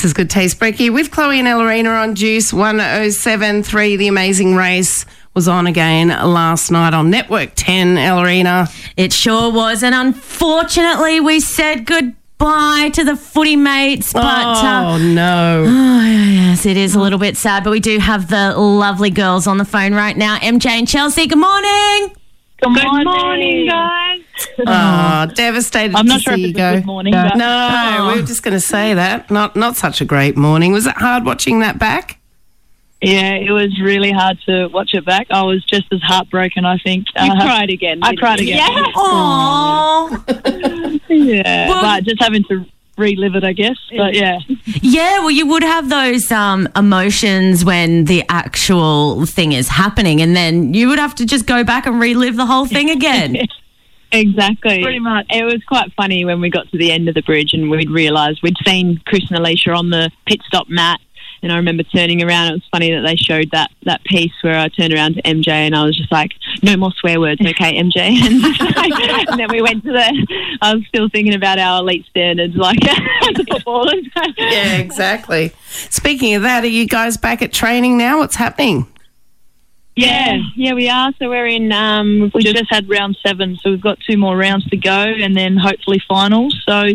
This is Good Taste Brekkie with Chloe and Ellerina on Juice 1073. The Amazing Race was on again last night on Network 10, Ellerina. It sure was. And unfortunately, we said goodbye to the footy mates. But uh, oh, no. oh, yes, it is a little bit sad. But we do have the lovely girls on the phone right now. MJ and Chelsea, good morning. Good Good morning, morning, guys. Oh, devastated I'm to not sure see if you it's a good morning. But No, we were just going to say that. Not not such a great morning. Was it hard watching that back? yeah, it was really hard to watch it back. I was just as heartbroken, I think. You Uh, cried again. I cried you? again. Yeah. Aww. Yeah, Well- but just having to relive it, I guess. But yeah, Yeah, well, you would have those um, emotions when the actual thing is happening, and then you would have to just go back and relive the whole thing again. Exactly. Pretty much. It was quite funny when we got to the end of the bridge and we'd realised we'd seen Chris and Alicia on the pit stop mat. And I remember turning around. It was funny that they showed that, that piece where I turned around to MJ and I was just like, no more swear words, okay, MJ? And, and then we went to the, I was still thinking about our elite standards, like the footballers. Yeah, exactly. Speaking of that, are you guys back at training now? What's happening? Yeah, yeah, we are. So we're in. Um, we just had round seven, so we've got two more rounds to go, and then hopefully finals. So,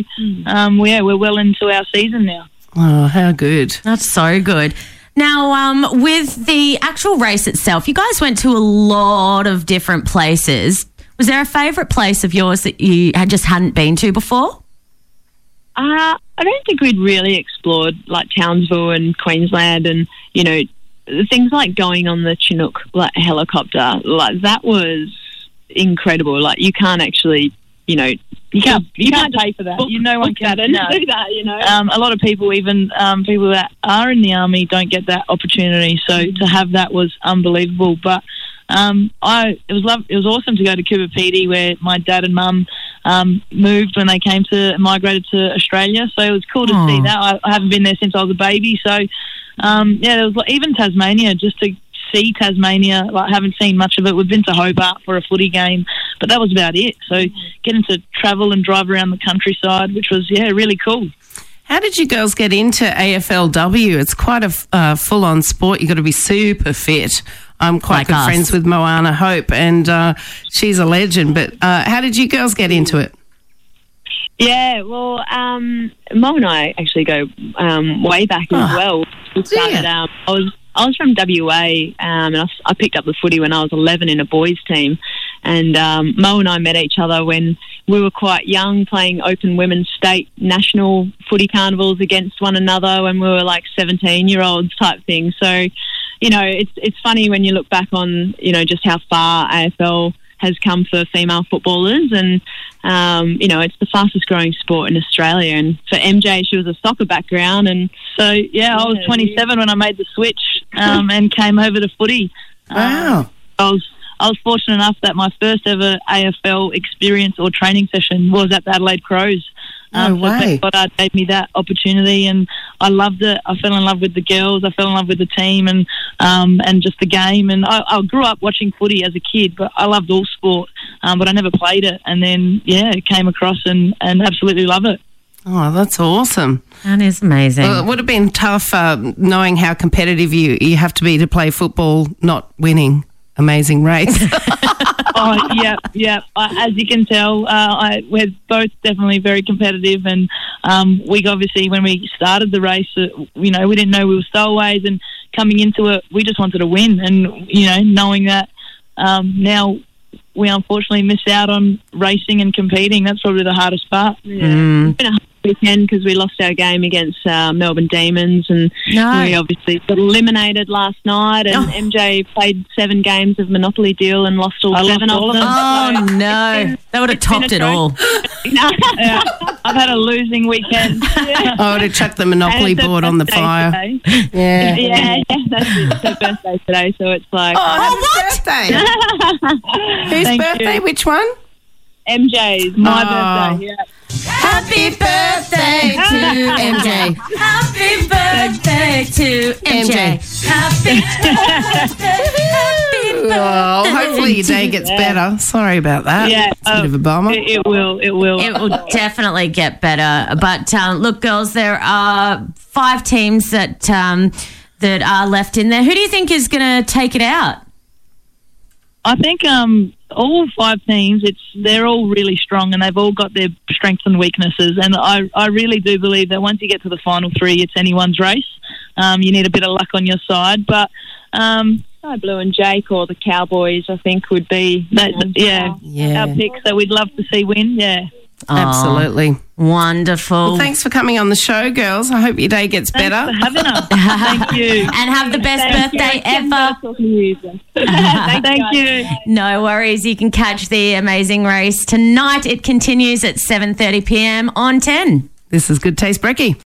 um, yeah, we're well into our season now. Oh, how good. That's so good. Now, um, with the actual race itself, you guys went to a lot of different places. Was there a favourite place of yours that you had just hadn't been to before? Uh, I don't think we'd really explored like Townsville and Queensland and, you know, things like going on the Chinook like helicopter. Like that was incredible. Like you can't actually, you know, you can't You can't just pay for that. book- You no one can that no. do that, you know. Um, a lot of people, even um, people that are in the army, don't get that opportunity. So to have that was unbelievable. But um, I it was love, it was awesome to go to Coober Pedy where my dad and mum um, moved when they came to migrated to Australia. So it was cool to Aw. see that. I, I haven't been there since I was a baby. So um, yeah, there was like, even Tasmania just to see Tasmania. Like haven't seen much of it. We've been to Hobart for a footy game, but that was about it. So getting to travel and drive around the countryside, which was yeah really cool. How did you girls get into AFLW? It's quite a uh, full on sport. You've got to be super fit. I'm quite Like good us. friends with Moana Hope, and uh, she's a legend. But uh, how did you girls get into it? Yeah, well, um, Mo and I actually go um, way back as Oh, well. Started. Um, I was I was from WA, um, and I picked up the footy when I was 11 in a boys' team. And um, Mo and I met each other when we were quite young, playing open women's state national footy carnivals against one another when we were like 17 year olds type thing. So, you know, it's it's funny when you look back on you know just how far AFL has come for female footballers, and um, you know it's the fastest growing sport in Australia. And for MJ, she was a soccer background, and So yeah, I was 27 when I made the switch um, and came over to footy. Um, Wow. I was I was fortunate enough that my first ever AFL experience or training session was at the Adelaide Crows. No so way. thank God God gave me that opportunity, and I loved it. I fell in love with the girls. I fell in love with the team, and um, and just the game. And I, I grew up watching footy as a kid, but I loved all sport, um, but I never played it. And then yeah, it came across and and absolutely love it. Oh, that's awesome. That is amazing. Well, it would have been tough uh, knowing how competitive you, you have to be to play football, not winning. Amazing race. oh, yeah, yeah. As you can tell, uh, I, we're both definitely very competitive, and um, we obviously, when we started the race, uh, you know, we didn't know we were stowaways, and coming into it, we just wanted to win, and you know, knowing that um, now we unfortunately miss out on racing and competing. That's probably the hardest part. Mm. It's been a hard weekend because we lost our game against uh, Melbourne Demons, and No. we obviously got eliminated last night. And Oh. MJ played seven games of Monopoly Deal and lost all I lost seven all of of them. oh So no, been- that would have topped it try- all. yeah, I've had a losing weekend. I would have chucked the Monopoly And it's her board on the fire. today. Yeah. yeah, yeah, that's it. It's her birthday today, so it's like Oh, happy birthday. Whose Thank birthday? you. Which one? MJ's. My Oh. birthday. Yeah. Happy birthday to MJ. Happy birthday to MJ. Happy birthday. Happy Oh, hopefully your day gets better. Sorry about that. Yeah, it's a bit um, of a bummer. It, it will. It will. It will definitely get better. But um, look, girls, there are five teams that um, that are left in there. Who do you think is going to take it out? I think um, all five teams, it's they're all really strong and they've all got their strengths and weaknesses. And I, I really do believe that once you get to the final three, it's anyone's race. Um, you need a bit of luck on your side, but um, Blue and Jake or the Cowboys, I think, would be. that, yeah, Yeah. our picks that we'd love to see win. Yeah, Absolutely. Oh, wonderful. Well, thanks for coming on the show, girls. I hope your day gets thanks better. for having us. Thank you. and have the best Thank birthday It's ever. nice talking to you, Jen. Thank you. No worries. You can catch the amazing race tonight. It continues at 7:30 p.m. on 10. This is Good Taste Brekkie.